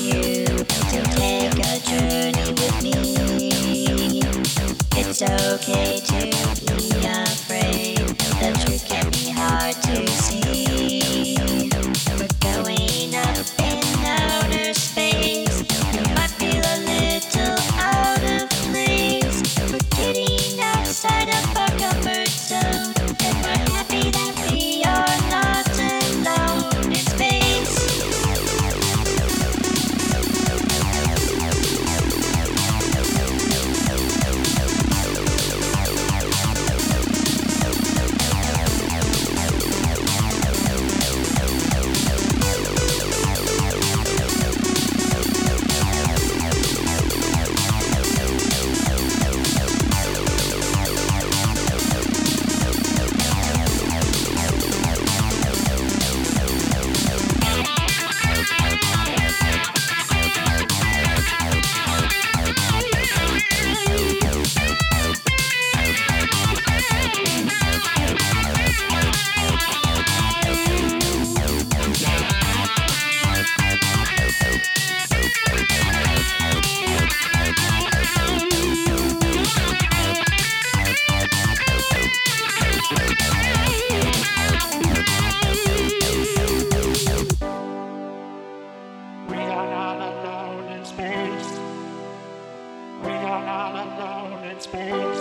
you to take a journey with me. It's okay to Pittsburgh.